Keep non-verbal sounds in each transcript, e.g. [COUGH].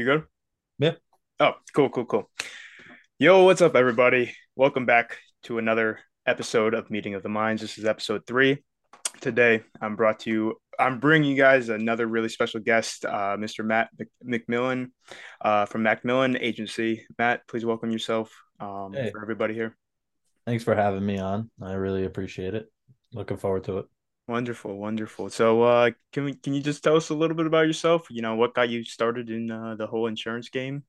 You good? Yeah. Oh, cool, cool, cool. Yo, what's up, everybody? Welcome back to another episode of Meeting of the Minds. This is episode three. Today, I'm brought to you. I'm bringing you guys another really special guest, uh, Mr. Matt MacMillan uh, from MacMillan Agency. Matt, please welcome yourself um, Hey. for everybody here. Thanks for having me on. I really appreciate it. Looking forward to it. Wonderful, wonderful. So, uh, can we can you just tell us a little bit about yourself? You know, what got you started in uh, the whole insurance game?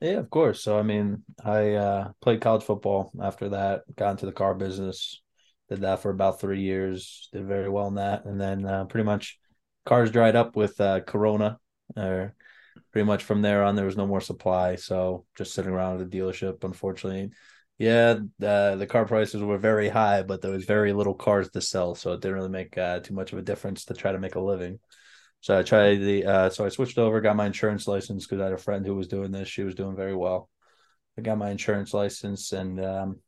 Yeah, of course. So I mean, I uh, played college football. After that, got into the car business. Did that for about three years. Did very well in that, and then uh, pretty much cars dried up with uh, Corona. Or pretty much from there on, there was no more supply. So just sitting around at the dealership. Unfortunately, yeah, the the car prices were very high, but there was very little cars to sell, so it didn't really make uh, too much of a difference to try to make a living. So I tried the uh, so I switched over, got my insurance license because I had a friend who was doing this. She was doing very well. I got my insurance license and um,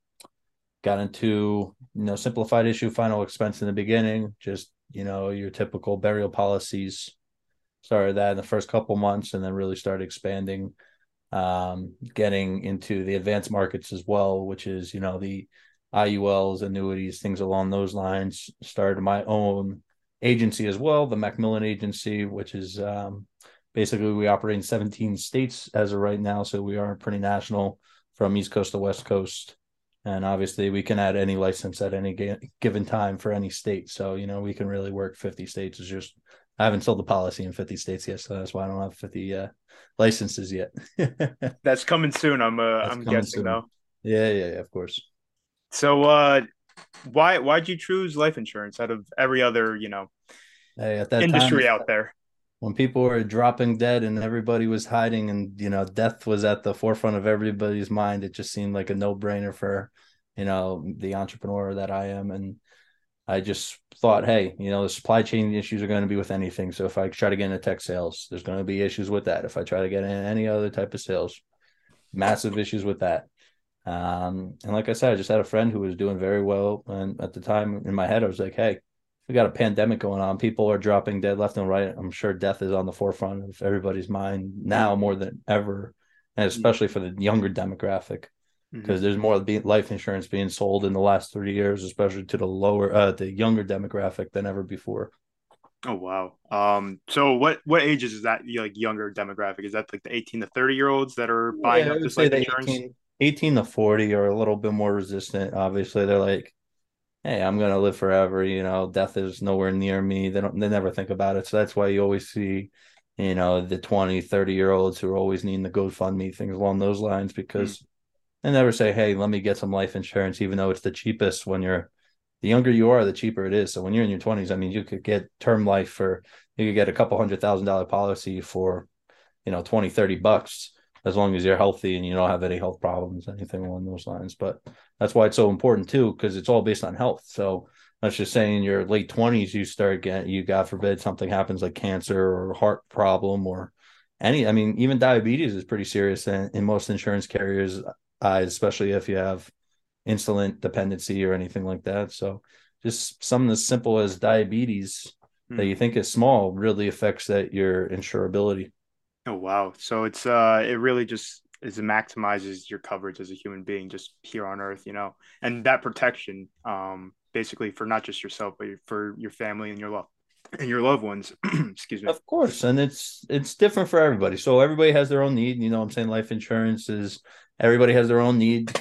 got into you know simplified issue final expense in the beginning, just you know your typical burial policies. Started that in the first couple months, and then really started expanding um, getting into the advanced markets as well, which is, you know, the IULs, annuities, things along those lines. Started my own agency as well, the MacMillan Agency, which is um, basically we operate in 17 states as of right now. So we are pretty national from East Coast to West Coast. And obviously, we can add any license at any given time for any state. So, you know, we can really work 50 states. It's just, I haven't sold the policy in 50 states yet. So that's why I don't have 50 uh, licenses yet. [LAUGHS] That's coming soon. I'm uh, I'm guessing soon. though. Yeah, yeah, yeah, of course. So, uh, why why'd you choose life insurance out of every other you know Hey, at that industry time, out there? when people were dropping dead and everybody was hiding and you know death was at the forefront of everybody's mind, it just seemed like a no-brainer for you know the entrepreneur that I am and I just thought, hey, you know, the supply chain issues are going to be with anything. So if I try to get into tech sales, there's going to be issues with that. If I try to get in any other type of sales, massive issues with that. Um, and like I said, I just had a friend who was doing very well. And at the time in my head, I was like, hey, we got a pandemic going on. People are dropping dead left and right. I'm sure death is on the forefront of everybody's mind now more than ever, and especially for the younger demographic Because there's more life insurance being sold in the last three years, especially to the lower, uh, the younger demographic than ever before. Oh wow. Um. So what what ages is that like younger demographic? Is that like the 18 to 30 year olds that are buying Yeah, up this life insurance? 18, 18 to 40 are a little bit more resistant. Obviously, they're like, hey, I'm going to live forever. You know, death is nowhere near me. They don't, they never think about it. So that's why you always see, you know, the 20, 30 year olds who are always needing the GoFundMe, things along those lines, because they never say, hey, let me get some life insurance, even though it's the cheapest when you're, the younger you are, the cheaper it is. So when you're in your 20s, I mean, you could get term life for, you could get a couple hundred thousand dollar policy for, you know, 20, 30 bucks as long as you're healthy and you don't have any health problems, anything along those lines. But that's why it's so important too, because it's all based on health. So let's just say in your late twenties, you start getting, you God forbid, something happens like cancer or heart problem or any. I mean, even diabetes is pretty serious in, in most insurance carriers' eyes, especially if you have insulin dependency or anything like that. So just something as simple as diabetes that Hmm. you think is small really affects that your insurability. Oh wow. So it's uh it really just is it maximizes your coverage as a human being just here on earth, you know. And that protection um basically for not just yourself but for your family and your love and your loved ones. [CLEARS THROAT] Excuse me. Of course, and it's it's different for everybody. So everybody has their own need. You know, I'm saying life insurance is everybody has their own need.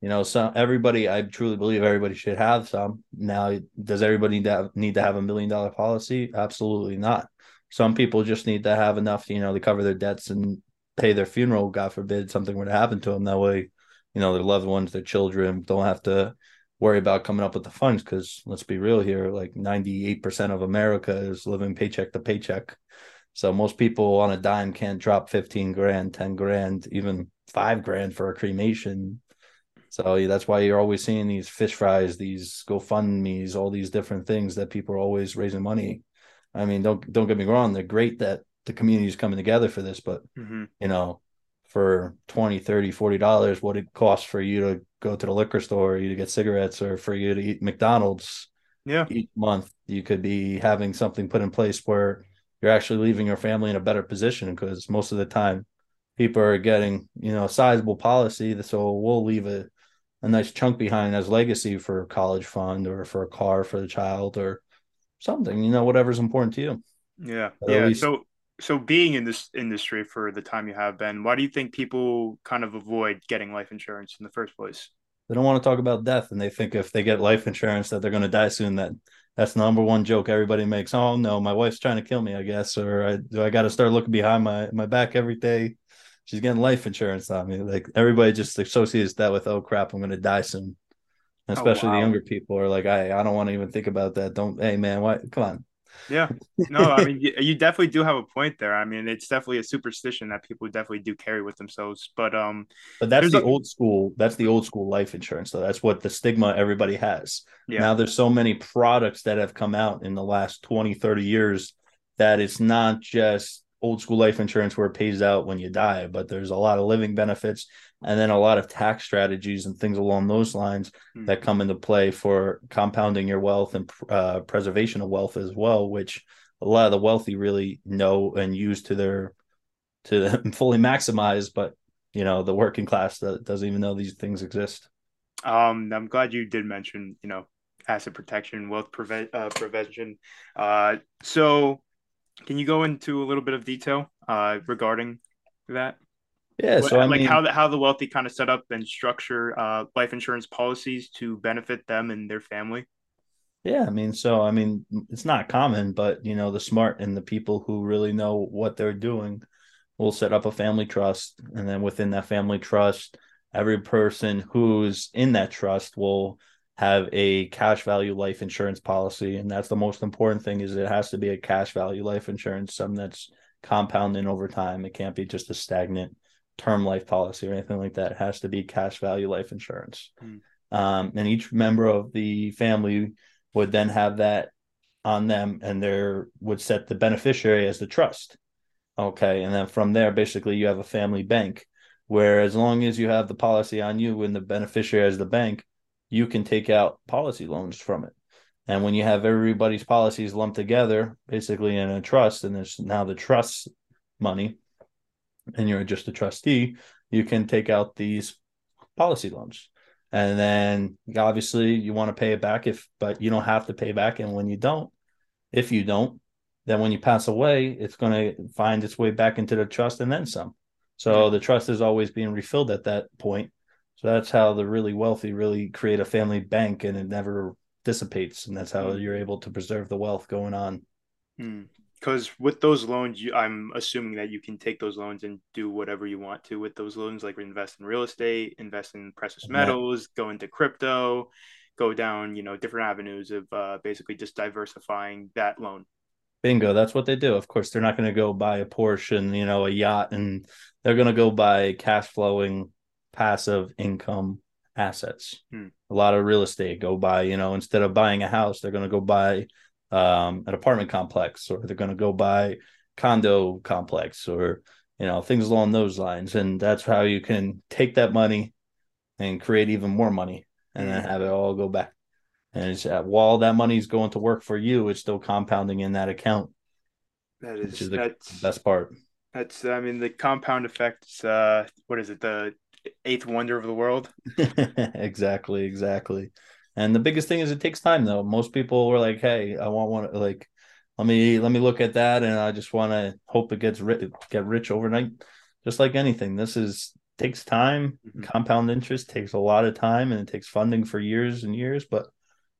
You know, so everybody, I truly believe everybody should have some. Now, does everybody need to have, need to have a million dollar policy? Absolutely not. Some people just need to have enough, you know, to cover their debts and pay their funeral. God forbid something were to happen to them. That way, you know, their loved ones, their children don't have to worry about coming up with the funds. Because let's be real here, like 98% of America is living paycheck to paycheck. So most people on a dime can't drop 15 grand, 10 grand, even five grand for a cremation. So that's why you're always seeing these fish fries, these GoFundMe's, all these different things that people are always raising money. I mean, don't don't get me wrong, they're great that the community is coming together for this, but hmm you know, for 20, 30, 40 dollars, what it costs for you to go to the liquor store, or you to get cigarettes, or for you to eat McDonald's Yeah. each month, you could be having something put in place where you're actually leaving your family in a better position because most of the time people are getting, you know, a sizable policy. So we'll leave a, a nice chunk behind as legacy for a college fund or for a car for the child or something, you know, whatever's important to you. Yeah. But yeah. So so being in this industry for the time you have been, why do you think people kind of avoid getting life insurance in the first place? They don't want to talk about death and they think if they get life insurance that they're going to die soon that that's the number one joke everybody makes. Oh no, my wife's trying to kill me, I guess, or I, do I got to start looking behind my my back every day? She's getting life insurance on me. Like everybody just associates that with oh crap, I'm going to die soon. Oh, Especially oh, wow. the younger people are like, I I don't want to even think about that. Don't hey man, why come on. Yeah. No, I mean, you, definitely do have a point there. I mean, it's definitely a superstition that people definitely do carry with themselves. But um, but that's the a... old school. That's the old school life insurance, though. That's what the stigma everybody has. Yeah. Now there's so many products that have come out in the last 20, 30 years that it's not just old school life insurance where it pays out when you die, but there's a lot of living benefits and then a lot of tax strategies and things along those lines mm-hmm. that come into play for compounding your wealth and uh, preservation of wealth as well, which a lot of the wealthy really know and use to their to [LAUGHS] fully maximize, but you know the working class that doesn't even know these things exist. Um, I'm glad you did mention you know asset protection, wealth prevent uh, prevention. Uh, so can you go into a little bit of detail uh, regarding that? Yeah, so like mean, how the, how the wealthy kind of set up and structure uh, life insurance policies to benefit them and their family. Yeah, I mean, so I mean, it's not common, but you know, the smart and the people who really know what they're doing will set up a family trust, and then within that family trust, every person who's in that trust will have a cash value life insurance policy and that's the most important thing is it has to be a cash value life insurance something that's compounding over time. It can't be just a stagnant term life policy or anything like that. It has to be cash value life insurance. Mm. um, and each member of the family would then have that on them and there would set the beneficiary as the trust. Okay and then from there basically you have a family bank where as long as you have the policy on you and the beneficiary as the bank you can take out policy loans from it. And when you have everybody's policies lumped together, basically in a trust, and there's now the trust money, and you're just a trustee, you can take out these policy loans. And then obviously you want to pay it back if but you don't have to pay back. And when you don't, if you don't, then when you pass away, it's going to find its way back into the trust and then some. So the trust is always being refilled at that point so that's how the really wealthy really create a family bank and it never dissipates. And that's how mm. you're able to preserve the wealth going on. Because mm. with those loans, you, I'm assuming that you can take those loans and do whatever you want to with those loans, like invest in real estate, invest in precious metals, go into crypto, go down, you know, different avenues of uh, basically just diversifying that loan. Bingo. That's what they do. Of course, they're not going to go buy a Porsche and, you know, a yacht and they're going to go buy cash flowing passive income assets. Hmm. A lot of real estate go buy, you know, instead of buying a house, they're going to go buy um, an apartment complex or they're going to go buy condo complex or, you know, things along those lines. And that's how you can take that money and create even more money and hmm. then have it all go back. And it's, uh, while that money is going to work for you, it's still compounding in that account. That is, is the best part. That's, I mean, the compound effect. Uh, what is it? The eighth wonder of the world. [LAUGHS] exactly, exactly. And the biggest thing is it takes time though. Most people were like, "Hey, I want one like let me let me look at that and I just want to hope it gets rich get rich overnight." Just like anything, this is takes time. Mm-hmm. Compound interest takes a lot of time and it takes funding for years and years, but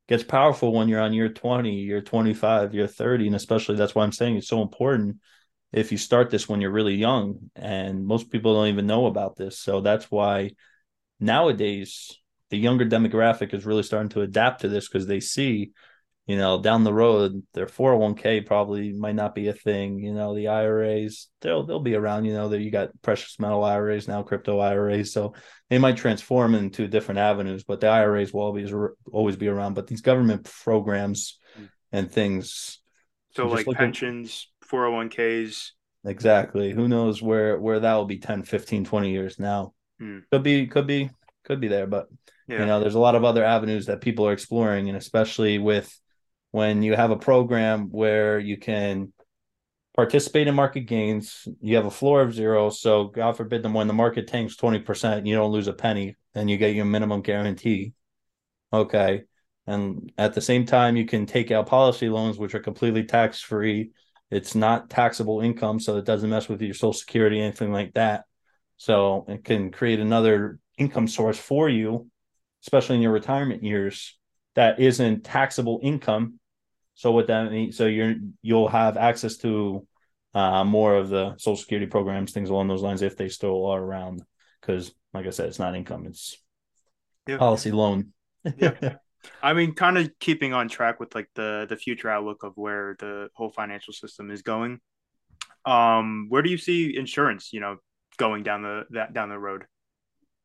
gets powerful when you're on year 20, year 25, year 30 and especially that's why I'm saying it's so important if you start this when you're really young and most people don't even know about this. So that's why nowadays the younger demographic is really starting to adapt to this because they see you know down the road their 401k probably might not be a thing you know the iras they'll they'll be around you know that you got precious metal iras now crypto iras so they might transform into different avenues but the iras will always always be around. But these government programs mm. and things so like pensions 401ks. Exactly. Who knows where where that will be 10, 15, 20 years now. Hmm. Could be could be could be there, but yeah. you know, there's a lot of other avenues that people are exploring and especially with when you have a program where you can participate in market gains. You have a floor of zero. So God forbid them when the market tanks 20%, you don't lose a penny and you get your minimum guarantee. Okay. And at the same time, you can take out policy loans, which are completely tax free. It's not taxable income, so it doesn't mess with your social security, anything like that. So it can create another income source for you, especially in your retirement years, that isn't taxable income. So what that means, so you're you'll have access to uh, more of the social security programs, things along those lines, if they still are around. Because, like I said, it's not income; it's yeah. policy loan. yeah. [LAUGHS] I mean, kind of keeping on track with like the the future outlook of where the whole financial system is going. Um, where do you see insurance? You know, going down the that down the road.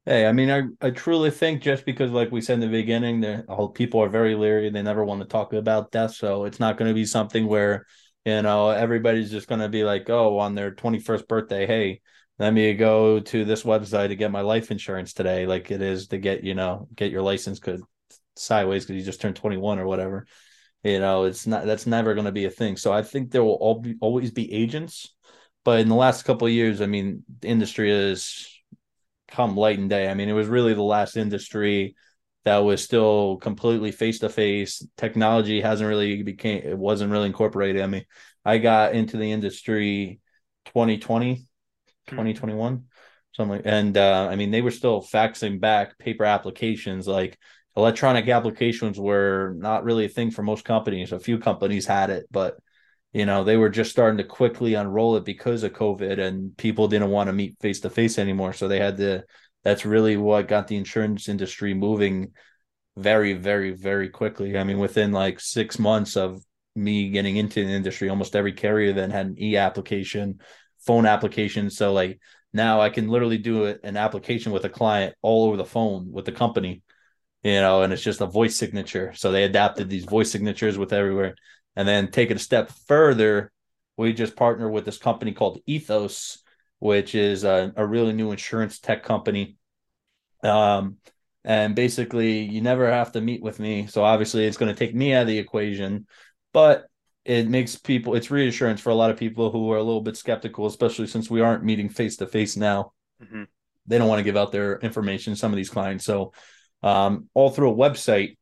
Hey, I mean, I, I truly think just because, like we said in the beginning, the all people are very leery. They never want to talk about death, so it's not going to be something where you know everybody's just going to be like, oh, on their twenty first birthday, hey, let me go to this website to get my life insurance today, like it is to get you know get your license could sideways because you just turned 21 or whatever you know it's not that's never going to be a thing. So i think there will all be, always be agents but in the last couple of years i mean the industry has come light and day. I mean it was really the last industry that was still completely face to face technology hasn't really became it wasn't really incorporated. I mean i got into the industry 2020 2021 something and uh, i mean they were still faxing back paper applications like electronic applications were not really a thing for most companies. A few companies had it, but you know they were just starting to quickly unroll it because of COVID, and people didn't want to meet face to face anymore. So they had to. That's really what got the insurance industry moving very, very, very quickly. I mean, within like six months of me getting into the industry, almost every carrier then had an e application, phone application. So like now I can literally do an application with a client all over the phone with the company you know, and it's just a voice signature. So they adapted these voice signatures with everywhere. And then take it a step further, we just partner with this company called Ethos, which is a, a really new insurance tech company. Um, and basically, you never have to meet with me. So obviously, it's going to take me out of the equation, but it makes people it's reassurance for a lot of people who are a little bit skeptical, especially since we aren't meeting face to face now. Mm-hmm. They don't want to give out their information. Some of these clients, so um, all through a website,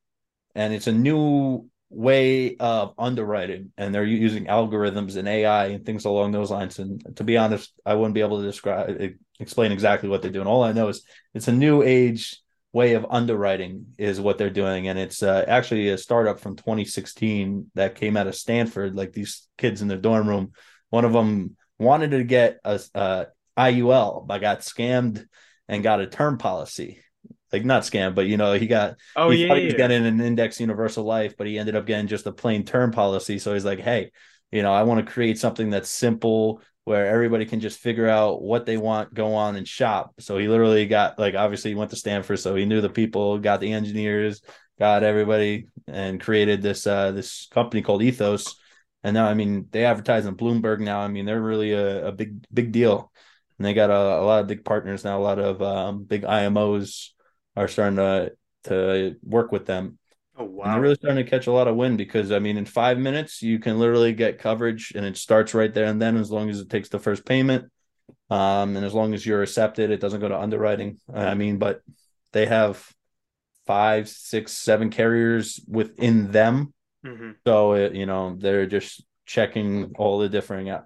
and it's a new way of underwriting, and they're using algorithms and AI and things along those lines. And to be honest, I wouldn't be able to describe explain exactly what they're doing. All I know is it's a new age way of underwriting is what they're doing and it's uh, actually a startup from 2016 that came out of stanford like these kids in the dorm room one of them wanted to get a, a iul but got scammed and got a term policy like not scam, but you know, he got oh he yeah, he was getting an index universal life, but he ended up getting just a plain term policy. So he's like, hey, you know, I want to create something that's simple where everybody can just figure out what they want, go on and shop. So he literally got like obviously he went to Stanford, so he knew the people, got the engineers, got everybody, and created this uh this company called Ethos. And now I mean they advertise on Bloomberg now. I mean they're really a, a big big deal. And they got a, a lot of big partners now, a lot of um, big IMOs are starting to to work with them. Oh wow! And they're really starting to catch a lot of wind because I mean, in five minutes you can literally get coverage, and it starts right there and then. As long as it takes the first payment, um, and as long as you're accepted, it doesn't go to underwriting. I mean, but they have five, six, seven carriers within them, mm-hmm. so it, you know they're just checking all the different uh,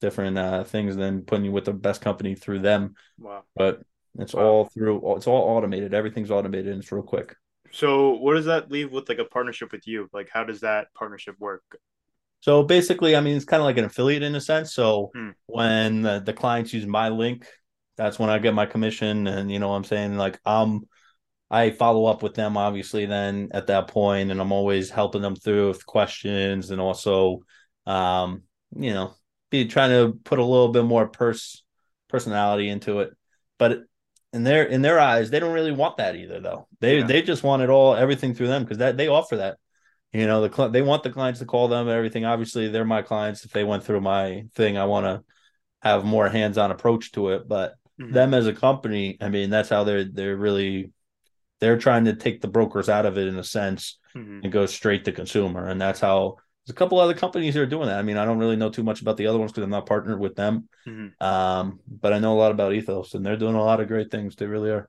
different uh, things, then putting you with the best company through them. Wow! But it's wow. all through. It's all automated. Everything's automated and it's real quick. So, what does that leave with like a partnership with you? Like, how does that partnership work? So basically, I mean, it's kind of like an affiliate in a sense. So hmm. when the, the, clients use my link, that's when I get my commission, and you know, what I'm saying like I'm, I follow up with them obviously. Then at that point, and I'm always helping them through with questions, and also, um, you know, be trying to put a little bit more purse personality into it. But in their in their eyes, they don't really want that either, though. They yeah. they just want it all everything through them because that they offer that. You know, the they want the clients to call them and everything. Obviously, they're my clients. If they went through my thing, I want to have more hands on approach to it. But mm-hmm. them as a company, I mean, that's how they're they're really they're trying to take the brokers out of it in a sense mm-hmm. and go straight to consumer, and that's how there's a couple other companies that are doing that. I mean, I don't really know too much about the other ones because I'm not partnered with them. Mm-hmm. Um, but I know a lot about Ethos, and they're doing a lot of great things. They really are.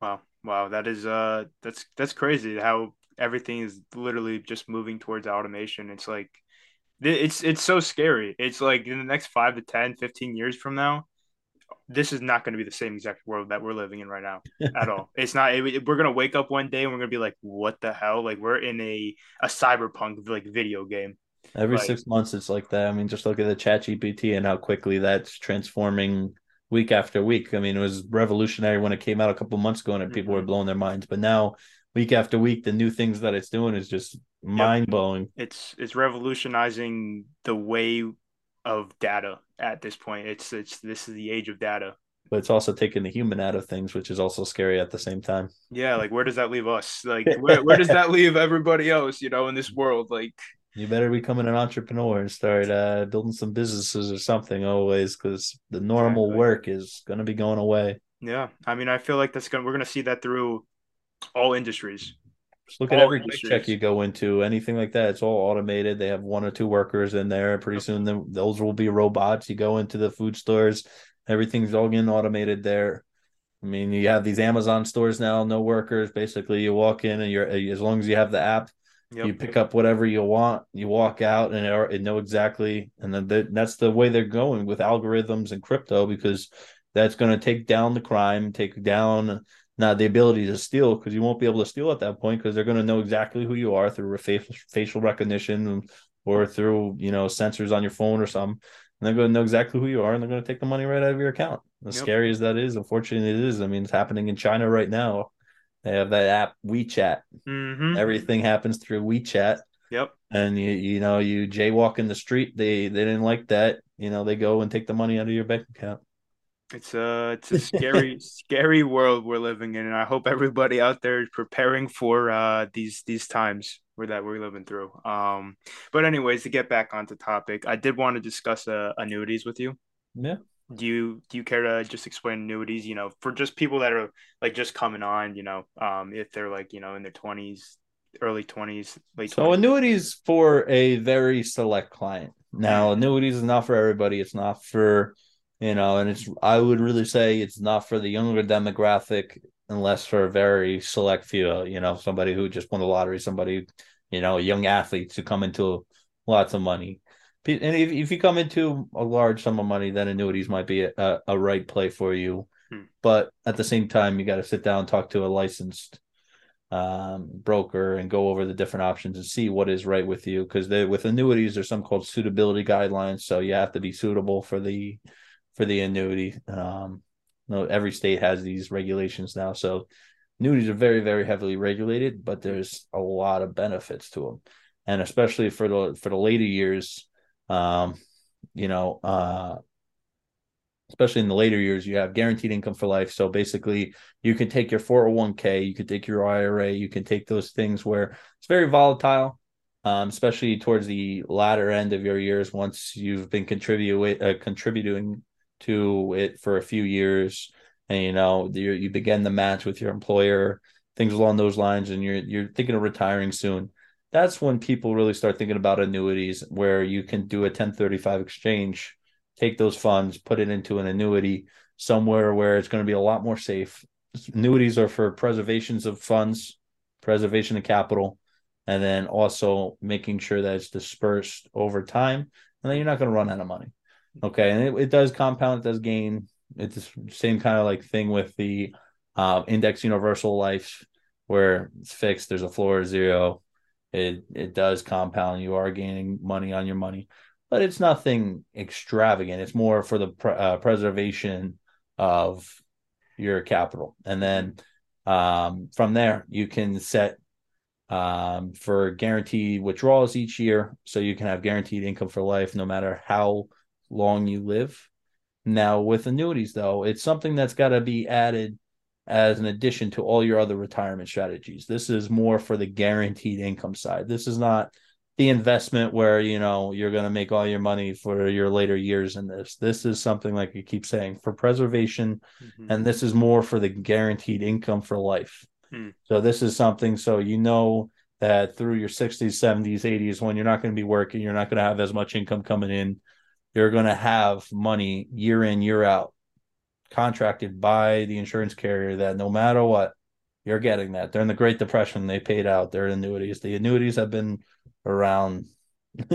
Wow, wow, that is uh, that's that's crazy how everything is literally just moving towards automation. It's like it's it's so scary. It's like in the next 5 to 10, 15 years from now, this is not going to be the same exact world that we're living in right now [LAUGHS] at all. It's not. It, we're going to wake up one day and we're going to be like, "What the hell?" Like we're in a a cyberpunk like video game. Every like, six months, it's like that. I mean, just look at the Chat GPT and how quickly that's transforming week after week. I mean, it was revolutionary when it came out a couple months ago, and people mm-hmm. were blowing their minds. But now, week after week, the new things that it's doing is just mind blowing. Yep. It's it's revolutionizing the way of data at this point. It's it's this is the age of data. But it's also taking the human out of things, which is also scary at the same time. Yeah, like where does that leave us? Like [LAUGHS] where, where does that leave everybody else, you know, in this world? Like you better become an entrepreneur and start uh, building some businesses or something always because the normal exactly. work is going to be going away. Yeah. I mean, I feel like that's going to, we're going to see that through all industries. Just look at every check you go into, anything like that. It's all automated. They have one or two workers in there. Pretty soon, then those will be robots. You go into the food stores, everything's all getting automated there. I mean, you have these Amazon stores now, no workers. Basically, you walk in and you're as long as you have the app, yep. you pick up whatever you want. You walk out and it, know exactly. And then that's the way they're going with algorithms and crypto because that's going to take down the crime, take down not the ability to steal because you won't be able to steal at that point because they're going to know exactly who you are through facial facial recognition or through you know sensors on your phone or something. And they're going to know exactly who you are and they're going to take the money right out of your account. As yep. scary as that is, unfortunately, it is. I mean, it's happening in China right now. They have that app WeChat. Mm-hmm. Everything happens through WeChat. Yep. And you you know you jaywalk in the street. They they didn't like that. You know they go and take the money out of your bank account. It's a it's a scary [LAUGHS] scary world we're living in, and I hope everybody out there is preparing for uh, these these times where that we're living through. Um, but anyways, to get back onto topic, I did want to discuss uh, annuities with you. Yeah. Do you do you care to just explain annuities? You know, for just people that are like just coming on, you know, um, if they're like you know in their twenties, early twenties, late. 20s. So annuities for a very select client. Now, annuities is not for everybody. It's not for you know, and it's I would really say it's not for the younger demographic unless for a very select few, you know, somebody who just won the lottery, somebody, you know, young athletes who come into lots of money. And if, if you come into a large sum of money, then annuities might be a, a right play for you. Hmm. But at the same time, you got to sit down and talk to a licensed um, broker and go over the different options and see what is right with you. Because with annuities, there's some called suitability guidelines, so you have to be suitable for the for the annuity. Um, you know, every state has these regulations now, so annuities are very, very heavily regulated, but there's a lot of benefits to them, and especially for the for the later years, um, you know, uh, especially in the later years, you have guaranteed income for life. So basically, you can take your 401k, you can take your IRA, you can take those things where it's very volatile. Um, especially towards the latter end of your years, once you've been contributing uh, contributing to it for a few years and you know you you begin the match with your employer things along those lines and you're you're thinking of retiring soon that's when people really start thinking about annuities where you can do a 1035 exchange take those funds put it into an annuity somewhere where it's going to be a lot more safe annuities are for preservations of funds preservation of capital and then also making sure that it's dispersed over time and then you're not going to run out of money Okay, and it, it does compound, it does gain. It's the same kind of like thing with the uh, index universal life where it's fixed. There's a floor zero. It it does compound. You are gaining money on your money, but it's nothing extravagant. It's more for the pre- uh, preservation of your capital, and then um, from there you can set um, for guaranteed withdrawals each year, so you can have guaranteed income for life, no matter how long you live. Now, with annuities, though, it's something that's got to be added as an addition to all your other retirement strategies. This is more for the guaranteed income side. This is not the investment where you know you're going to make all your money for your later years in this. This is something like you keep saying for preservation, mm-hmm. and this is more for the guaranteed income for life. Hmm. So this is something so you know that through your 60s, 70s, 80s, when you're not going to be working, you're not going to have as much income coming in, you're going to have money year in, year out, contracted by the insurance carrier that no matter what, you're getting that. During the Great Depression, they paid out their annuities. The annuities have been around [LAUGHS]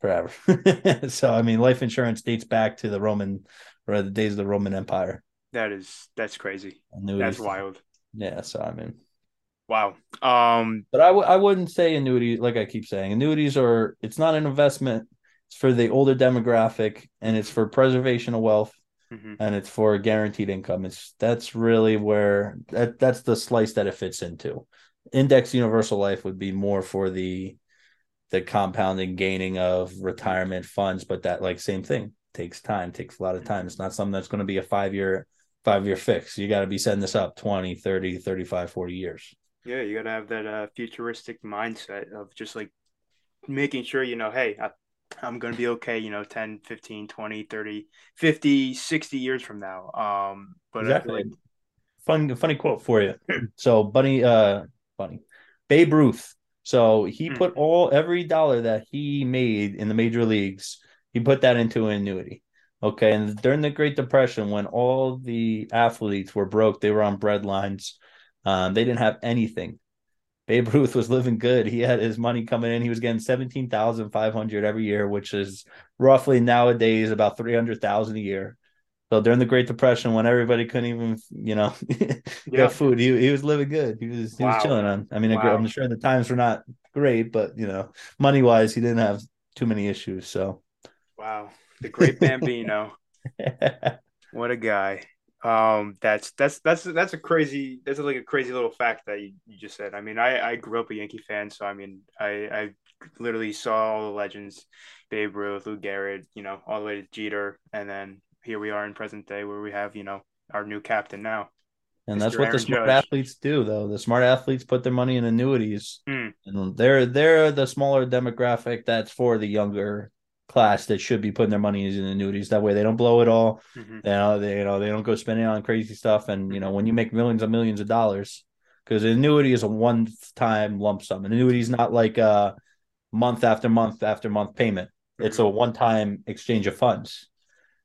forever. [LAUGHS] so, I mean, life insurance dates back to the Roman or the days of the Roman Empire. That is that's crazy. Annuities. That's wild. Yeah. So, I mean, Wow. Um, but I w- I wouldn't say annuity like I keep saying. Annuities are it's not an investment. It's for the older demographic and it's for preservation of wealth mm-hmm. and it's for guaranteed income. It's that's really where that that's the slice that it fits into. Index universal life would be more for the the compounding gaining of retirement funds, but that like same thing takes time, takes a lot of time. It's not something that's going to be a five year five year fix. You got to be setting this up 20, 30, 35, 40 years. Yeah, you got to have that uh, futuristic mindset of just like making sure, you know, hey, I, I'm going to be okay, you know, 10, 15, 20, 30, 50, 60 years from now. Um, but exactly. like... funny, funny quote for you. [CLEARS THROAT] So Bunny, uh, Bunny, Babe Ruth. So he mm. put all, every dollar that he made in the major leagues, he put that into an annuity. Okay. And during the Great Depression, when all the athletes were broke, they were on bread lines um, they didn't have anything. Babe Ruth was living good. He had his money coming in. He was getting seventeen thousand five hundred every year, which is roughly nowadays about three hundred thousand a year. So during the Great Depression, when everybody couldn't even, you know, [LAUGHS] get yeah. food, he, he was living good. He was he wow. was chilling on. I mean, wow. I'm sure the times were not great, but you know, money wise, he didn't have too many issues. So, wow, the great Bambino, [LAUGHS] what a guy. Um, that's that's that's that's a crazy that's like a crazy little fact that you, you just said. I mean, I I grew up a Yankee fan, so I mean, I I literally saw all the legends, Babe Ruth, Lou Gehrig, you know, all the way to Jeter, and then here we are in present day where we have you know our new captain now. And Mr. that's what Aaron the smart Judge. athletes do, though. The smart athletes put their money in annuities, mm. and they're they're the smaller demographic that's for the younger class that should be putting their money in annuities. That way they don't blow it all. Mm-hmm. You know, they you know they don't go spending on crazy stuff. And you know, when you make millions and millions of dollars, because an annuity is a one time lump sum. An annuity is not like a month after month after month payment. Mm-hmm. It's a one time exchange of funds.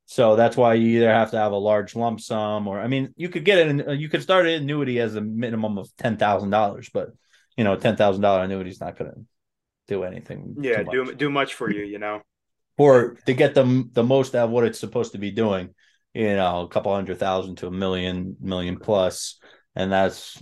So that's why you either have to have a large lump sum, or I mean, you could get it. You could start an annuity as a minimum of ten thousand dollars, but you know, ten thousand dollar annuity is not going to do anything. Yeah, do do much for you, you know or to get them the most out of what it's supposed to be doing you know a couple hundred thousand to a million million plus. And that's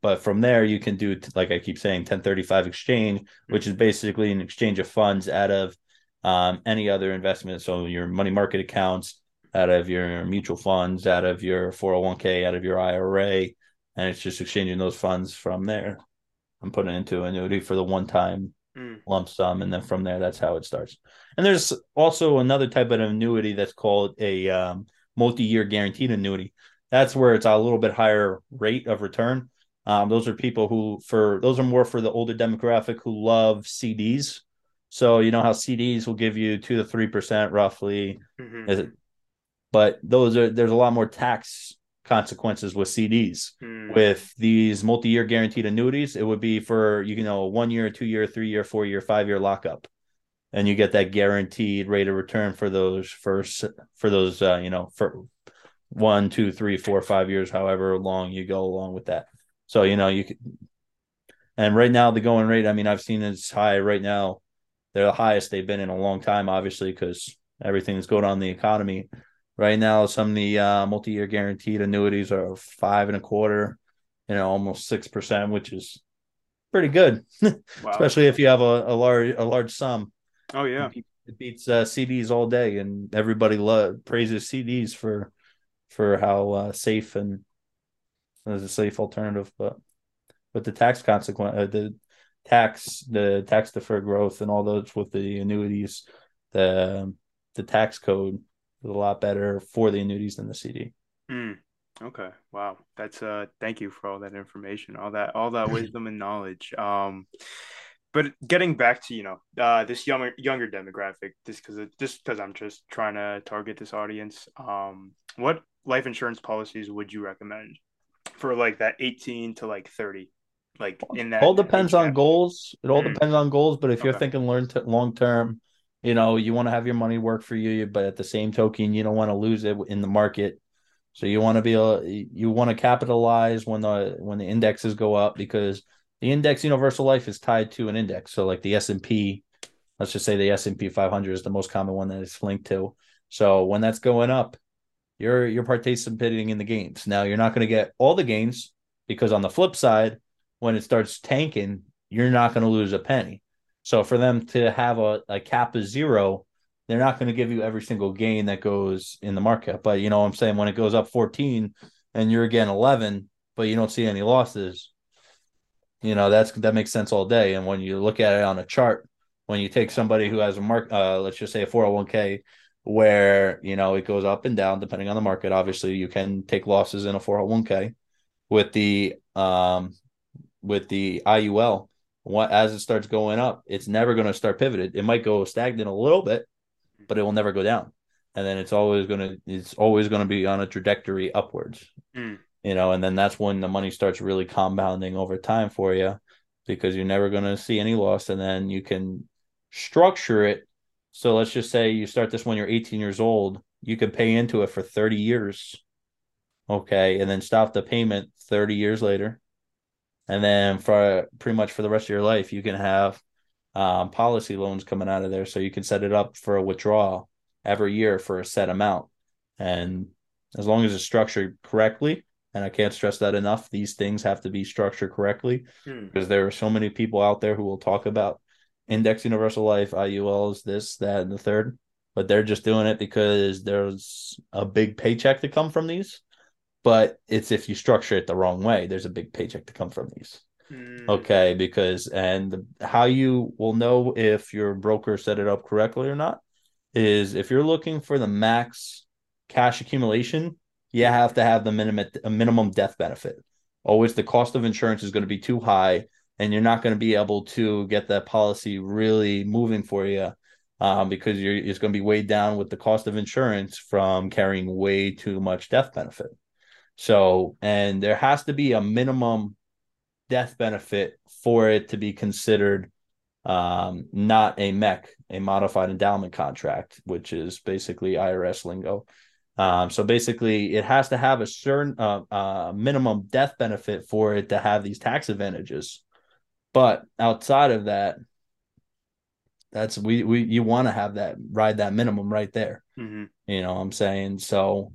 but from there you can do like i keep saying 1035 exchange which is basically an exchange of funds out of um, any other investment. So your money market accounts out of your mutual funds out of your 401k out of your ira and it's just exchanging those funds from there i'm putting into annuity for the one time mm. lump sum, and then from there, that's how it starts. And there's also another type of annuity that's called a um, multi-year guaranteed annuity. That's where it's a little bit higher rate of return. Um, those are people who, for those are more for the older demographic who love CDs. So you know how CDs will give you two to three percent roughly, mm-hmm. but those are there's a lot more tax consequences with CDs. Mm. With these multi-year guaranteed annuities, it would be for you know one year, two year, three year, four year, five year lockup, and you get that guaranteed rate of return for those first for those uh, you know for one, two, three, four, five years, however long you go along with that. So you know you could, and right now the going rate. I mean, I've seen it's high right now. They're the highest they've been in a long time, obviously, because everything everything's going on in the economy. Right now, some of the uh, multi-year guaranteed annuities are five and a quarter, you know, almost six percent, which is pretty good, [LAUGHS] wow. especially if you have a, a, large a large sum. Oh yeah, it beats uh, CDs all day, and everybody lo- praises CDs for for how uh, safe and as a safe alternative. But but the tax consequence, uh, the tax, the tax deferred growth, and all those with the annuities, the the tax code a lot better for the annuities than the CD. Mm, okay. Wow. That's uh thank you for all that information, all that all that [LAUGHS] wisdom and knowledge. Um but getting back to, you know, uh this younger younger demographic, just cuz just cuz I'm just trying to target this audience. Um what life insurance policies would you recommend for like that 18 to like 30 like in that all depends on goals. It all Mm. depends on goals. But if you're thinking learn to long term, you know, you want to have your money work for you, but at the same token, you don't want to lose it in the market. So you want to be able, you want to capitalize when the when the indexes go up because the index universal life is tied to an index. So like the S and P, let's just say the S and P 500 is the most common one that it's linked to. So when that's going up, you're you're participating in the gains. Now you're not going to get all the gains because on the flip side, when it starts tanking, you're not going to lose a penny. So for them to have a, a cap of zero, they're not going to give you every single gain that goes in the market. But you know what I'm saying? When it goes up 14 and you're again 11, but you don't see any losses, you know, that's that makes sense all day. And when you look at it on a chart, when you take somebody who has a mark, uh, let's just say a 401k, where you know it goes up and down depending on the market. Obviously, you can take losses in a 401k with the um with the IUL. What as it starts going up, it's never going to start pivoted. It might go stagnant a little bit, but it will never go down. And then it's always going to it's always going to be on a trajectory upwards. Mm. You know, and then that's when the money starts really compounding over time for you because you're never going to see any loss and then you can structure it so let's just say you start this when you're 18 years old, you can pay into it for 30 years. Okay. And then stop the payment 30 years later. And then for pretty much for the rest of your life, you can have um, policy loans coming out of there. So you can set it up for a withdrawal every year for a set amount. And as long as it's structured correctly, and I can't stress that enough, these things have to be structured correctly Hmm. because there are so many people out there who will talk about index universal life, IULs, this, that, and the third, but they're just doing it because there's a big paycheck to come from these. But it's if you structure it the wrong way, there's a big paycheck to come from these. Mm. Okay, because and how you will know if your broker set it up correctly or not is if you're looking for the max cash accumulation, you have to have the minimum a minimum death benefit. Always the cost of insurance is going to be too high, and you're not going to be able to get that policy really moving for you um, because you're it's going to be weighed down with the cost of insurance from carrying way too much death benefit. So, and there has to be a minimum death benefit for it to be considered um, not a MEC, a modified endowment contract, which is basically IRS lingo. Um, so basically, it has to have a certain uh, uh, minimum death benefit for it to have these tax advantages. But outside of that, that's we we you want to have that ride that minimum right there. Mhm. You know what I'm saying? So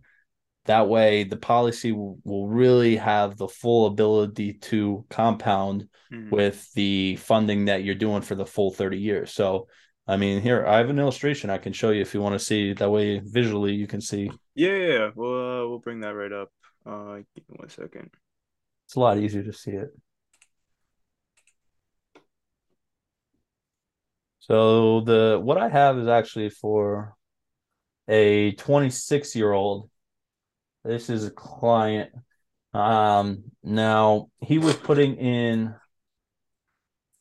that way the policy will, will really have the full ability to compound Mhm. with the funding that you're doing for the full 30 years. So I mean, here I have an illustration I can show you if you want to see. That way, visually, you can see. Yeah, yeah, yeah. We'll uh, we'll bring that right up. Uh, give me one second. It's a lot easier to see it. So the what I have is actually for a 26 year old. This is a client. Um, now he was putting in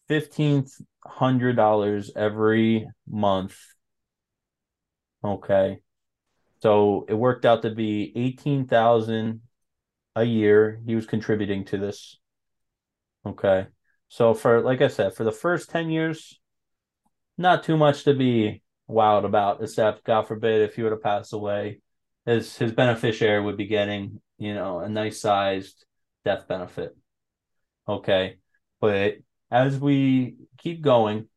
fifteen hundred dollars every month. Okay, so it worked out to be eighteen thousand a year. He was contributing to this. Okay, so for like I said, for the first ten years, not too much to be wowed about, except God forbid if he were to pass away, his his beneficiary would be getting, you know, a nice sized death benefit. Okay. But as we keep going,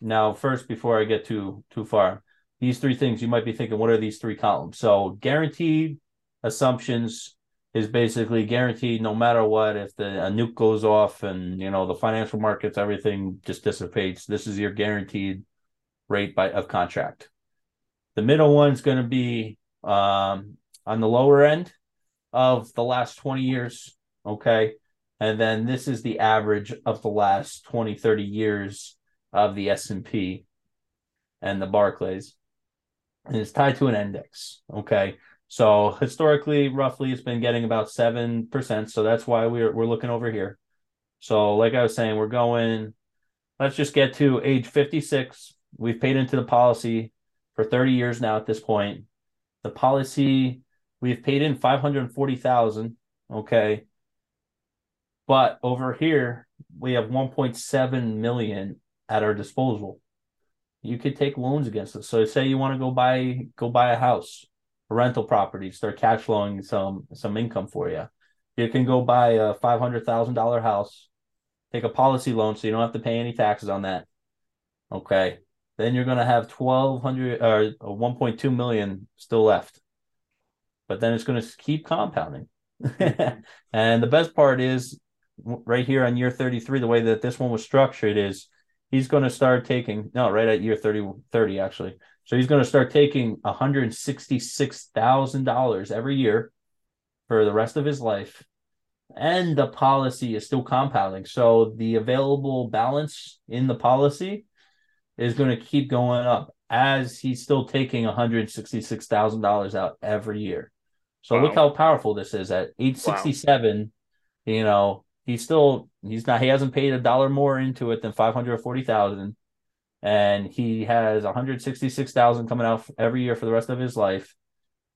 now first before I get too too far, these three things you might be thinking, what are these three columns? So guaranteed assumptions is basically guaranteed no matter what if the a nuke goes off and you know the financial markets everything just dissipates this is your guaranteed rate by of contract the middle one's going to be um, on the lower end of the last 20 years okay and then this is the average of the last 20 30 years of the s&p and the barclays and it's tied to an index okay so historically, roughly, it's been getting about seven percent. So that's why we're we're looking over here. So, like I was saying, we're going. Let's just get to age fifty six. We've paid into the policy for thirty years now. At this point, the policy we've paid in five hundred forty thousand. Okay, but over here we have 1.7 million at our disposal. You could take loans against it. So say you want to go buy go buy a house, a rental property, start cash flowing some some income for you. You can go buy a five hundred thousand dollar house, take a policy loan so you don't have to pay any taxes on that. Okay. Then you're gonna have twelve hundred or uh, one point two million still left. But then it's gonna keep compounding. [LAUGHS] and the best part is right here on year 33, the way that this one was structured is he's going to start taking, no, right at year 30, 30 actually. So he's going to start taking $166,000 every year for the rest of his life. And the policy is still compounding. So the available balance in the policy is going to keep going up as he's still taking $166,000 out every year. So wow. look how powerful this is at age 67, wow. you know, he's still he's not he hasn't paid a dollar more into it than 540,000 and he has 166,000 coming out every year for the rest of his life.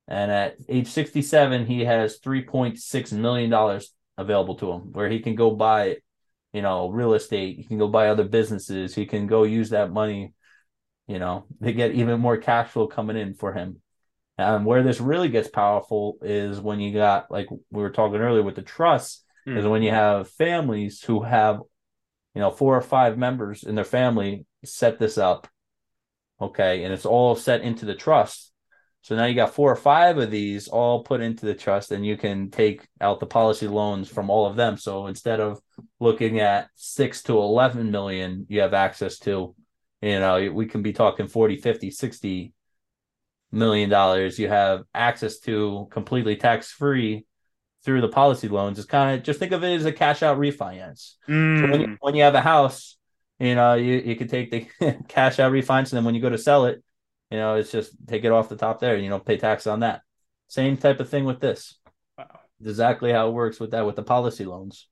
And at age 67, he has 3.6 million dollars available to him where he can go buy you know, real estate, he can go buy other businesses, he can go use that money, you know, to get even more cash flow coming in for him. And where this really gets powerful is when you got, like we were talking earlier with the trust, mm. is when you have families who have, you know, four or five members in their family set this up. Okay. And it's all set into the trust. So now you got four or five of these all put into the trust, and you can take out the policy loans from all of them. So instead of looking at six to 11 million, you have access to, you know, we can be talking 40, 50, 60 million dollars you have access to completely tax free through the policy loans It's kind of just think of it as a cash out refinance. Mm. So when, you, mm. when you have a house, you know, you, you can take the [LAUGHS] cash out refinance, and then when you go to sell it, you know, it's just take it off the top there, and you know, pay tax on that. Same type of thing with this. Wow. Exactly how it works with that with the policy loans.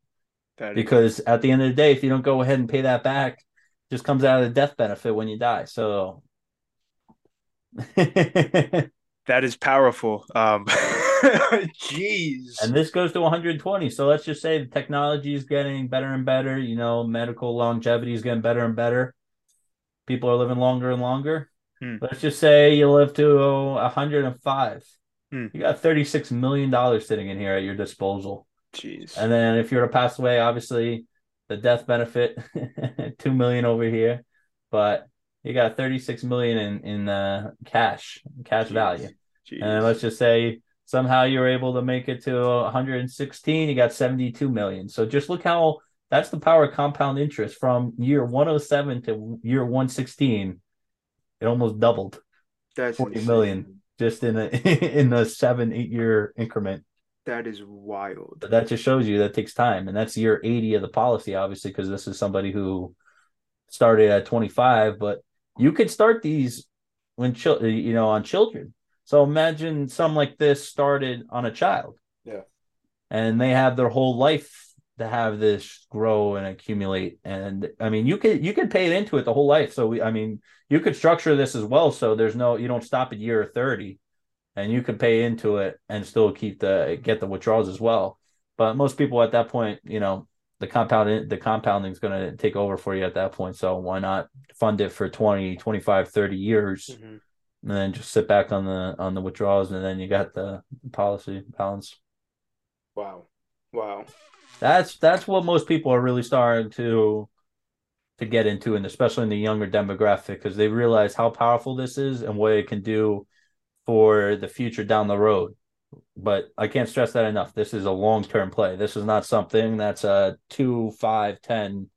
That because is- at the end of the day, if you don't go ahead and pay that back, just comes out of the death benefit when you die. So [LAUGHS] that is powerful. Um, [LAUGHS] jeez. And this goes to 120. So let's just say the technology is getting better and better. You know, medical longevity is getting better and better. People are living longer and longer. Hmm. Let's just say you live to 105. Hmm. You got 36 million dollars sitting in here at your disposal. Jeez. And then if you're to pass away, obviously the death benefit, [LAUGHS] two million over here. But you got 36 million in in uh, cash cash Jeez. value Jeez. and let's just say somehow you're able to make it to 116 you got 72 million so just look how that's the power of compound interest from year 107 to year 116 it almost doubled that's 40 insane. million just in a [LAUGHS] in a seven eight year increment that is wild but that just shows you that takes time and that's year 80 of the policy obviously because this is somebody who started at 25 but you could start these when children, you know, on children. So imagine something like this started on a child. Yeah. And they have their whole life to have this grow and accumulate. And I mean, you could you could pay it into it the whole life. So we, I mean, you could structure this as well. So there's no you don't stop at year 30 and you could pay into it and still keep the get the withdrawals as well. But most people at that point, you know, the compound the compounding is going to take over for you at that point so why not fund it for 20 25 30 years mm-hmm. and then just sit back on the on the withdrawals and then you got the policy balance wow wow that's that's what most people are really starting to to get into and especially in the younger demographic because they realize how powerful this is and what it can do for the future down the road but I can't stress that enough. This is a long term play. This is not something that's a two, five, 10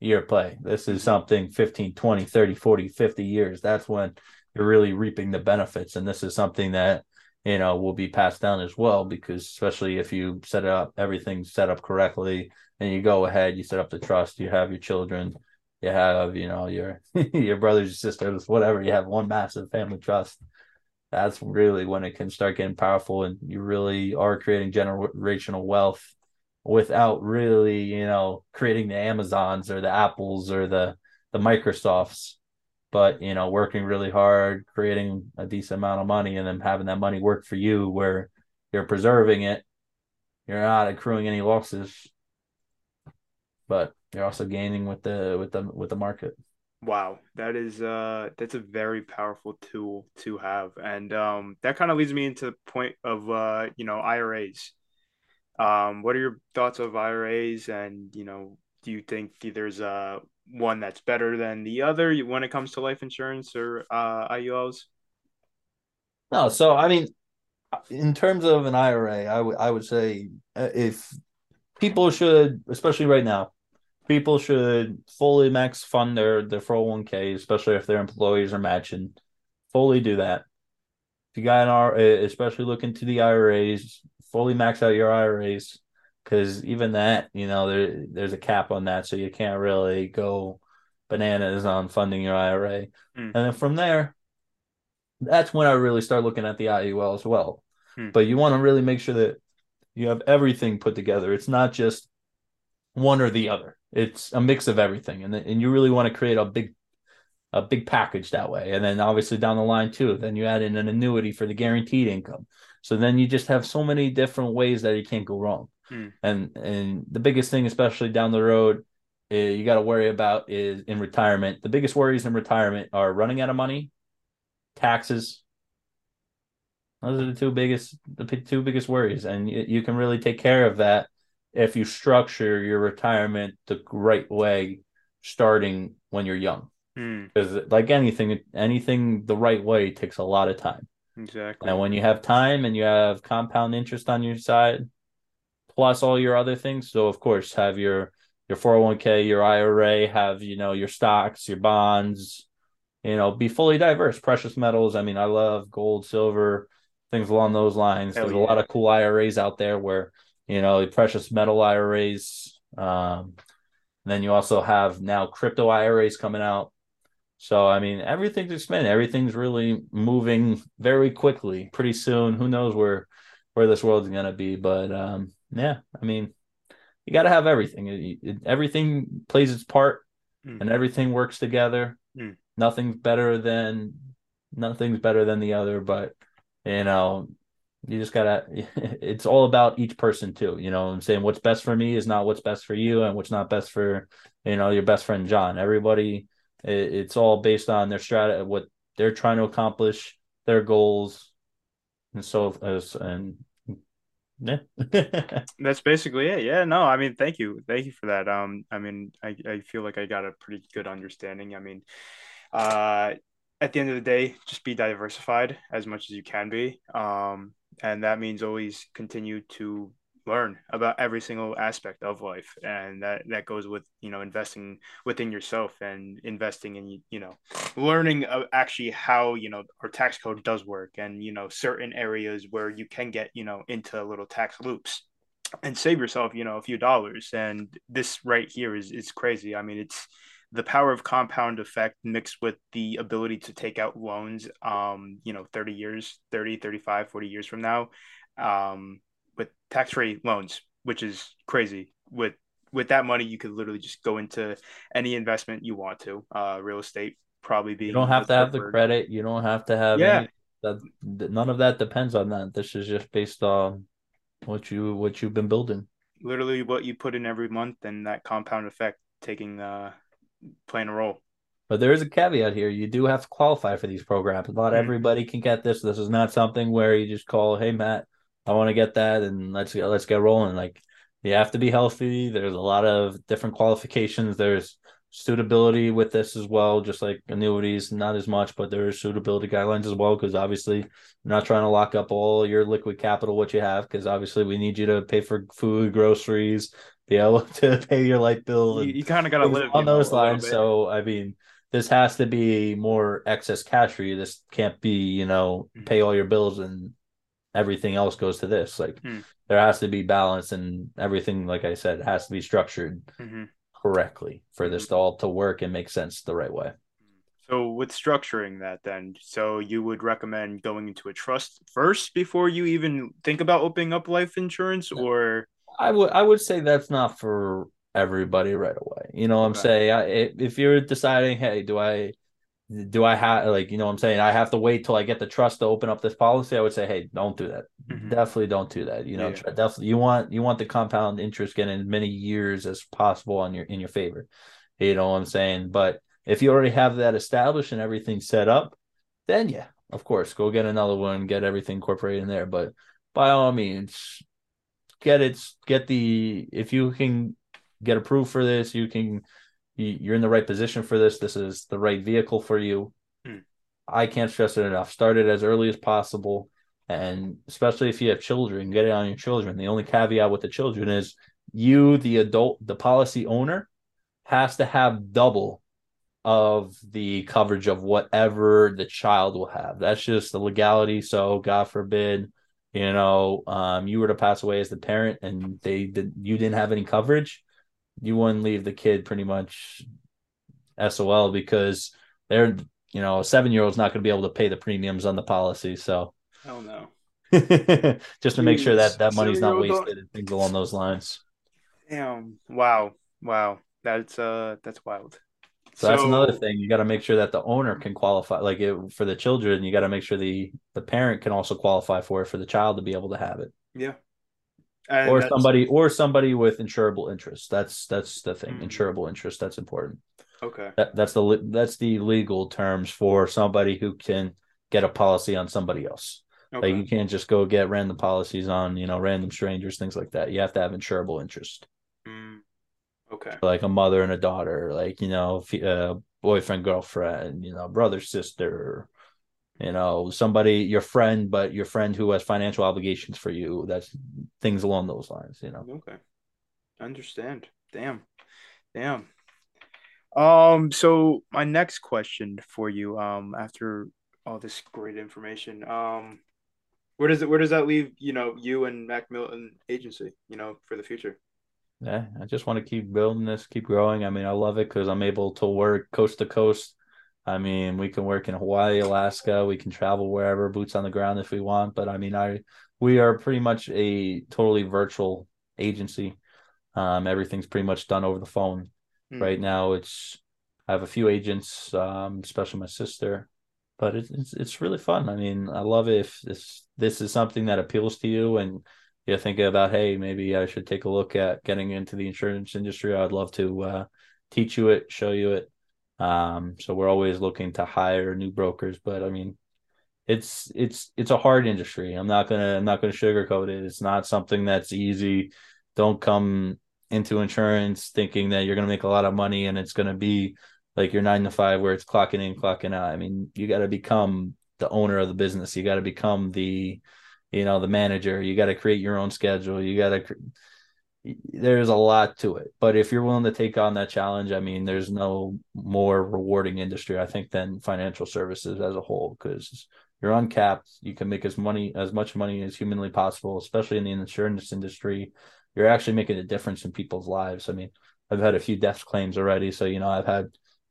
year play. This is something 15, 20, 30, 40, 50 years. That's when you're really reaping the benefits. And this is something that, you know, will be passed down as well, because especially if you set it up, everything's set up correctly and you go ahead, you set up the trust, you have your children, you have, you know, your, [LAUGHS] your brothers, your sisters, whatever, you have one massive family trust. That's really when it can start getting powerful and you really are creating generational wealth without really you know creating the amazons or the apples or the the microsofts but you know working really hard creating a decent amount of money and then having that money work for you where you're preserving it you're not accruing any losses but you're also gaining with the with the with the market. Wow, that is uh that's a very powerful tool to have. And um that kind of leads me into the point of uh, you know, IRAs. Um, what are your thoughts of IRAs and, you know, do you think there's uh one that's better than the other when it comes to life insurance or uh IULs? No, so I mean, in terms of an IRA, I would I would say uh, if people should, especially right now, people should fully max fund their their 401k, especially if their employees are matching. Fully do that. If you got an R, especially look into the IRAs, fully max out your IRAs because even that, you know, there there's a cap on that, so you can't really go bananas on funding your IRA. Mm. And then from there, that's when I really start looking at the IUL as well. Hmm. But you want to really make sure that you have everything put together. It's not just one or the other. It's a mix of everything, and and you really want to create a big a big package that way. And then obviously down the line too, then you add in an annuity for the guaranteed income. So then you just have so many different ways that you can't go wrong. Hmm. And and the biggest thing, especially down the road, eh, you got to worry about is in retirement. The biggest worries in retirement are running out of money taxes. Those are the two biggest the two biggest worries, and you, you can really take care of that if you structure your retirement the right way, starting when you're young. Because mm. like anything, anything the right way takes a lot of time. Exactly. And when you have time and you have compound interest on your side, plus all your other things, so of course have your your 401k, your IRA, have you know your stocks, your bonds, you know, be fully diverse. Precious metals. I mean, I love gold, silver, things along those lines. Hell There's yeah. a lot of cool IRAs out there where, you know, precious metal IRAs. Um, then you also have now crypto IRAs coming out. So I mean, everything's expanding. Everything's really moving very quickly. Pretty soon, who knows where where this world's gonna be? But um, yeah, I mean, you got to have everything. It, it, everything plays its part, mm. and everything works together. Mm nothing's better than nothing's better than the other but you know you just gotta [LAUGHS] it's all about each person too you know i'm saying what's best for me is not what's best for you and what's not best for you know your best friend john everybody it's all based on their strategy what they're trying to accomplish their goals and so as and yeah. [LAUGHS] That's basically it. Yeah no i mean thank you. Thank you for that. Um i mean i, I feel like i got a pretty good understanding. I mean uh, at the end of the day, just be diversified as much as you can be. Um, and that means always continue to learn about every single aspect of life and that that goes with you know investing within yourself and investing in you know learning actually how you know our tax code does work and you know certain areas where you can get you know into little tax loops and save yourself you know a few dollars. And this right here is is crazy. I mean it's the power of compound effect mixed with the ability to take out loans um you know 30 years 30 35 40 years from now. Um with tax-free loans which is crazy with with that money you could literally just go into any investment you want to uh real estate probably being you don't have to have the credit you don't have to have yeah any, that none of that depends on that this is just based on what you what you've been building literally what you put in every month and that compound effect taking uh playing a role. But there is a caveat here. You do have to qualify for these programs. Not mm-hmm. everybody can get this. This is not something where you just call, "Hey Matt, I want to get that," and let's get, let's get rolling. Like you have to be healthy. There's a lot of different qualifications. There's suitability with this as well, just like annuities, not as much, but there is suitability guidelines as well. Because obviously, you're not trying to lock up all your liquid capital, what you have, because obviously we need you to pay for food, groceries, be able [LAUGHS] to pay your light bill. you, you kind of got to live on those lines. So I mean, this has to be more excess cash for you. This can't be, you know, mm-hmm. pay all your bills and everything else goes to this. Like mm. there has to be balance and everything. Like I said, has to be structured mm-hmm. correctly for this mm-hmm. all to work and make sense the right way. So with structuring that then, so you would recommend going into a trust first before you even think about opening up life insurance or I would I would say that's not for everybody right away. You know what I'm saying? I, if you're deciding, hey, do I do I have like you know what I'm saying I have to wait till I get the trust to open up this policy? I would say, hey, don't do that. Mm-hmm. Definitely don't do that. You know, yeah. definitely you want you want the compound interest getting as many years as possible on your in your favor. You know what I'm saying? But if you already have that established and everything set up, then yeah, of course, go get another one, get everything incorporated in there. But by all means, get it, get the if you can get approved for this, you can you're in the right position for this. This is the right vehicle for you. Mm. I can't stress it enough. Start it as early as possible. And especially if you have children, get it on your children. The only caveat with the children is you, the adult, the policy owner, has to have double of the coverage of whatever the child will have. That's just the legality. So, God forbid, you know, um, you were to pass away as the parent and they did you didn't have any coverage you wouldn't leave the kid pretty much SOL because they're you know a seven year old's not going to be able to pay the premiums on the policy. So hell no. [LAUGHS] just to make sure that that money's not wasted and things along those lines. Damn! Wow! Wow! That's uh that's wild. So, so that's another thing. You got to make sure that the owner can qualify. Like it, for the children, you got to make sure the the parent can also qualify for it for the child to be able to have it. Yeah, and or somebody or somebody with insurable interest. That's that's the thing. Mm-hmm. Insurable interest. That's important. Okay. That, that's the that's the legal terms for somebody who can get a policy on somebody else. Okay. Like you can't just go get random policies on you know random strangers, things like that. You have to have insurable interest. Mm. Okay. Like a mother and a daughter, like you know, uh, boyfriend, girlfriend, you know, brother, sister, you know somebody your friend but your friend who has financial obligations for you that's things along those lines you know. Okay. Understand. Damn. Damn. Um so my next question for you um after all this great information um where does it where does that leave you know you and MacMillan agency you know for the future? Yeah i just want to keep building this keep growing. I mean i love it because i'm able to work coast to coast I mean, we can work in Hawaii, Alaska, we can travel wherever, boots on the ground if we want. But I mean, I we are pretty much a totally virtual agency. Um, everything's pretty much done over the phone. Mm. Right now, it's I have a few agents, um, especially my sister, but it's, it's it's really fun. I mean, I love it if this this is something that appeals to you and you're thinking about, hey, maybe I should take a look at getting into the insurance industry. I'd love to uh, teach you it, show you it um, so we're always looking to hire new brokers, but I mean, it's it's it's a hard industry. I'm not gonna I'm not gonna sugarcoat it. It's not something that's easy. Don't come into insurance thinking that you're gonna make a lot of money and it's gonna be like your nine to five where it's clocking in, clocking out. I mean, you got to become the owner of the business. You got to become the, you know, the manager. You got to create your own schedule. You got to there's a lot to it. But if you're willing to take on that challenge, I mean, there's no more rewarding industry, I think, than financial services as a whole, because you're uncapped. You can make as money as much money as humanly possible, especially in the insurance industry. You're actually making a difference in people's lives. I mean, I've had a few death claims already. So, you know, I've had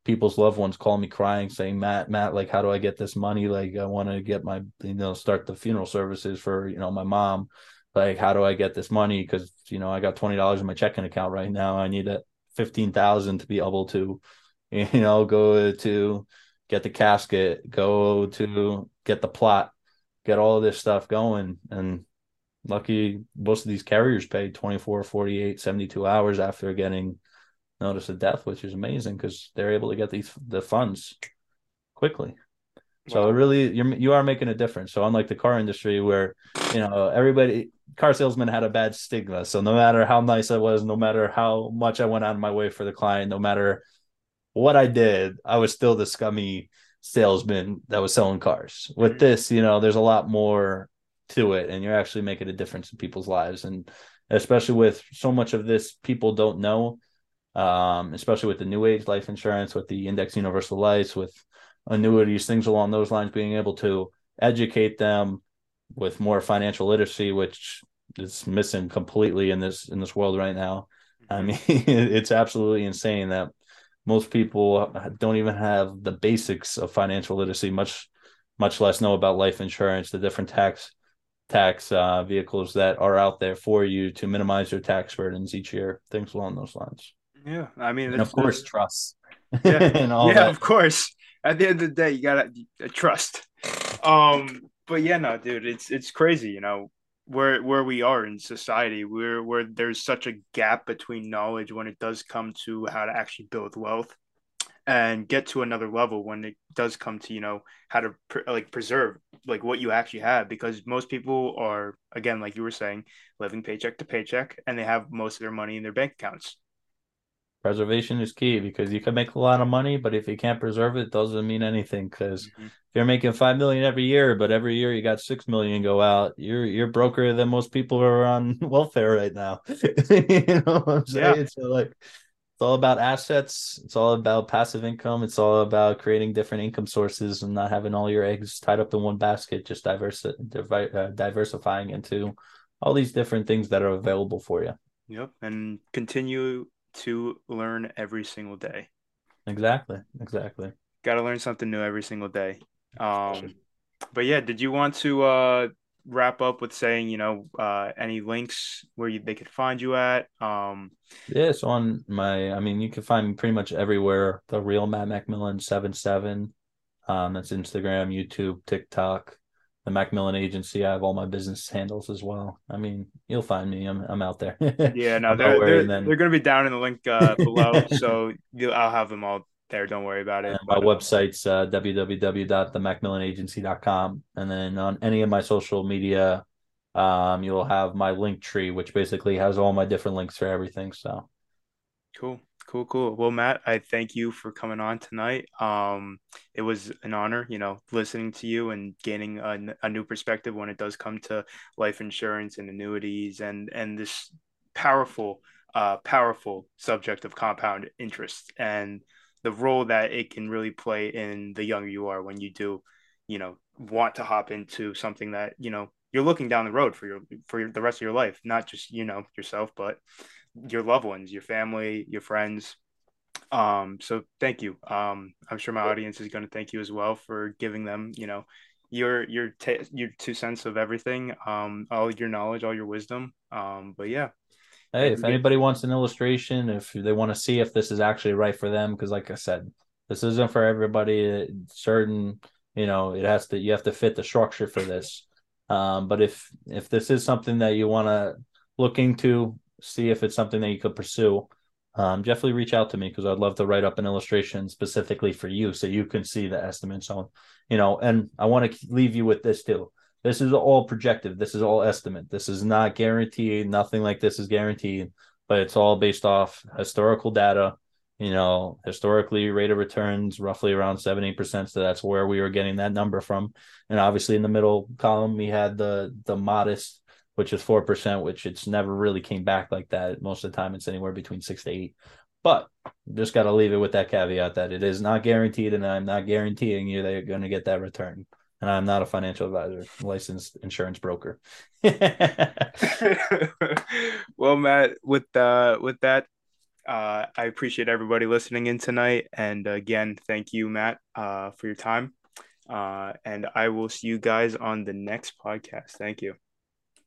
people's loved ones call me crying, saying, Matt, Matt, like, how do I get this money? Like, I want to get my, you know, start the funeral services for, you know, my mom like how do I get this money? Because you know I got twenty dollars in my checking account right now. I need that fifteen thousand to be able to, [LAUGHS] you know, go to get the casket, go to get the plot, get all of this stuff going. And lucky most of these carriers pay 24, 48, 72 hours after getting notice of death, which is amazing because they're able to get these the funds quickly. So wow. really, you're you are making a difference. So unlike the car industry, where you know everybody, car salesman had a bad stigma. So no matter how nice I was, no matter how much I went out of my way for the client, no matter what I did, I was still the scummy salesman that was selling cars. With mm-hmm. this, you know, there's a lot more to it, and you're actually making a difference in people's lives, and especially with so much of this, people don't know. Um, especially with the new age life insurance, with the index universal life, with annuities, things along those lines, being able to educate them with more financial literacy, which is missing completely in this in this world right now. I mm-hmm. mean, [LAUGHS] it's absolutely insane that most people don't even have the basics of financial literacy, much much less know about life insurance, the different tax tax uh, vehicles that are out there for you to minimize your tax burdens each year, things along those lines. Yeah, I mean, and of course, trust. Yeah, [LAUGHS] yeah, of course. At the end of the day, you gotta trust. Um, but yeah, no, dude, it's it's crazy, you know, where where we are in society, where where there's such a gap between knowledge when it does come to how to actually build wealth and get to another level when it does come to you know how to like preserve like what you actually have. Because most people are again like you were saying living paycheck to paycheck and they have most of their money in their bank accounts preservation is key because you can make a lot of money but if you can't preserve it, it doesn't mean anything because mm-hmm. if you're making 5 million every year but every year you got 6 million go out you're you're broker than most people are on [LAUGHS] welfare right now [LAUGHS] you know what i'm saying yeah. so like it's all about assets it's all about passive income it's all about creating different income sources and not having all your eggs tied up in one basket just diverse, uh, diversifying into all these different things that are available for you yep and continue to learn every single day exactly exactly got to learn something new every single day um but yeah did you want to uh wrap up with saying, you know, uh, any links where you, they could find you at? Um, yeah, so on my, I mean, you can find me pretty much everywhere. The real Matt MacMillan seven seven. Um, that's Instagram, YouTube, TikTok, the MacMillan Agency. I have all my business handles as well. I mean, you'll find me. I'm I'm out there. [LAUGHS] yeah, no, they're they're, then... they're going to be down in the link uh, below, [LAUGHS] so I'll have them all there. Don't worry about it. And my but, website's uh, www.themacmillanagency.com. And then on any of my social media, um, you'll have my link tree, which basically has all my different links for everything. So cool. Cool, cool. Well, Matt, I thank you for coming on tonight. Um, it was an honor, you know, listening to you and gaining a, a new perspective when it does come to life insurance and annuities and and this powerful, uh, powerful subject of compound interest. And the role that it can really play in the younger you are when you do, you know, want to hop into something that you know you're looking down the road for your for your, the rest of your life, not just you know yourself, but your loved ones, your family, your friends. Um, so thank you. Um, I'm sure my audience is going to thank you as well for giving them, you know, your your t- your two cents of everything, um, all your knowledge, all your wisdom. Um, but yeah, Hey, if anybody wants an illustration, if they want to see if this is actually right for them, because like I said, this isn't for everybody. Certain, you know, it has to you have to fit the structure for this. Um, but if if this is something that you want to look into, see if it's something that you could pursue, um, definitely reach out to me because I'd love to write up an illustration specifically for you so you can see the estimates on, you know. And I want to leave you with this too. This is all projective. This is all estimate. This is not guaranteed. Nothing like this is guaranteed, but it's all based off historical data. You know, historically, rate of returns roughly around 70%. So that's where we were getting that number from. And obviously, in the middle column, we had the the modest, which is 4%, which it's never really came back like that. Most of the time, it's anywhere between six to eight. But just got to leave it with that caveat that it is not guaranteed, and I'm not guaranteeing you that you're going to get that return and I'm not a financial advisor, licensed insurance broker. [LAUGHS] [LAUGHS] well, Matt, with uh, with that, uh, I appreciate everybody listening in tonight, and again, thank you, Matt, uh, for your time. Uh, and I will see you guys on the next podcast. Thank you.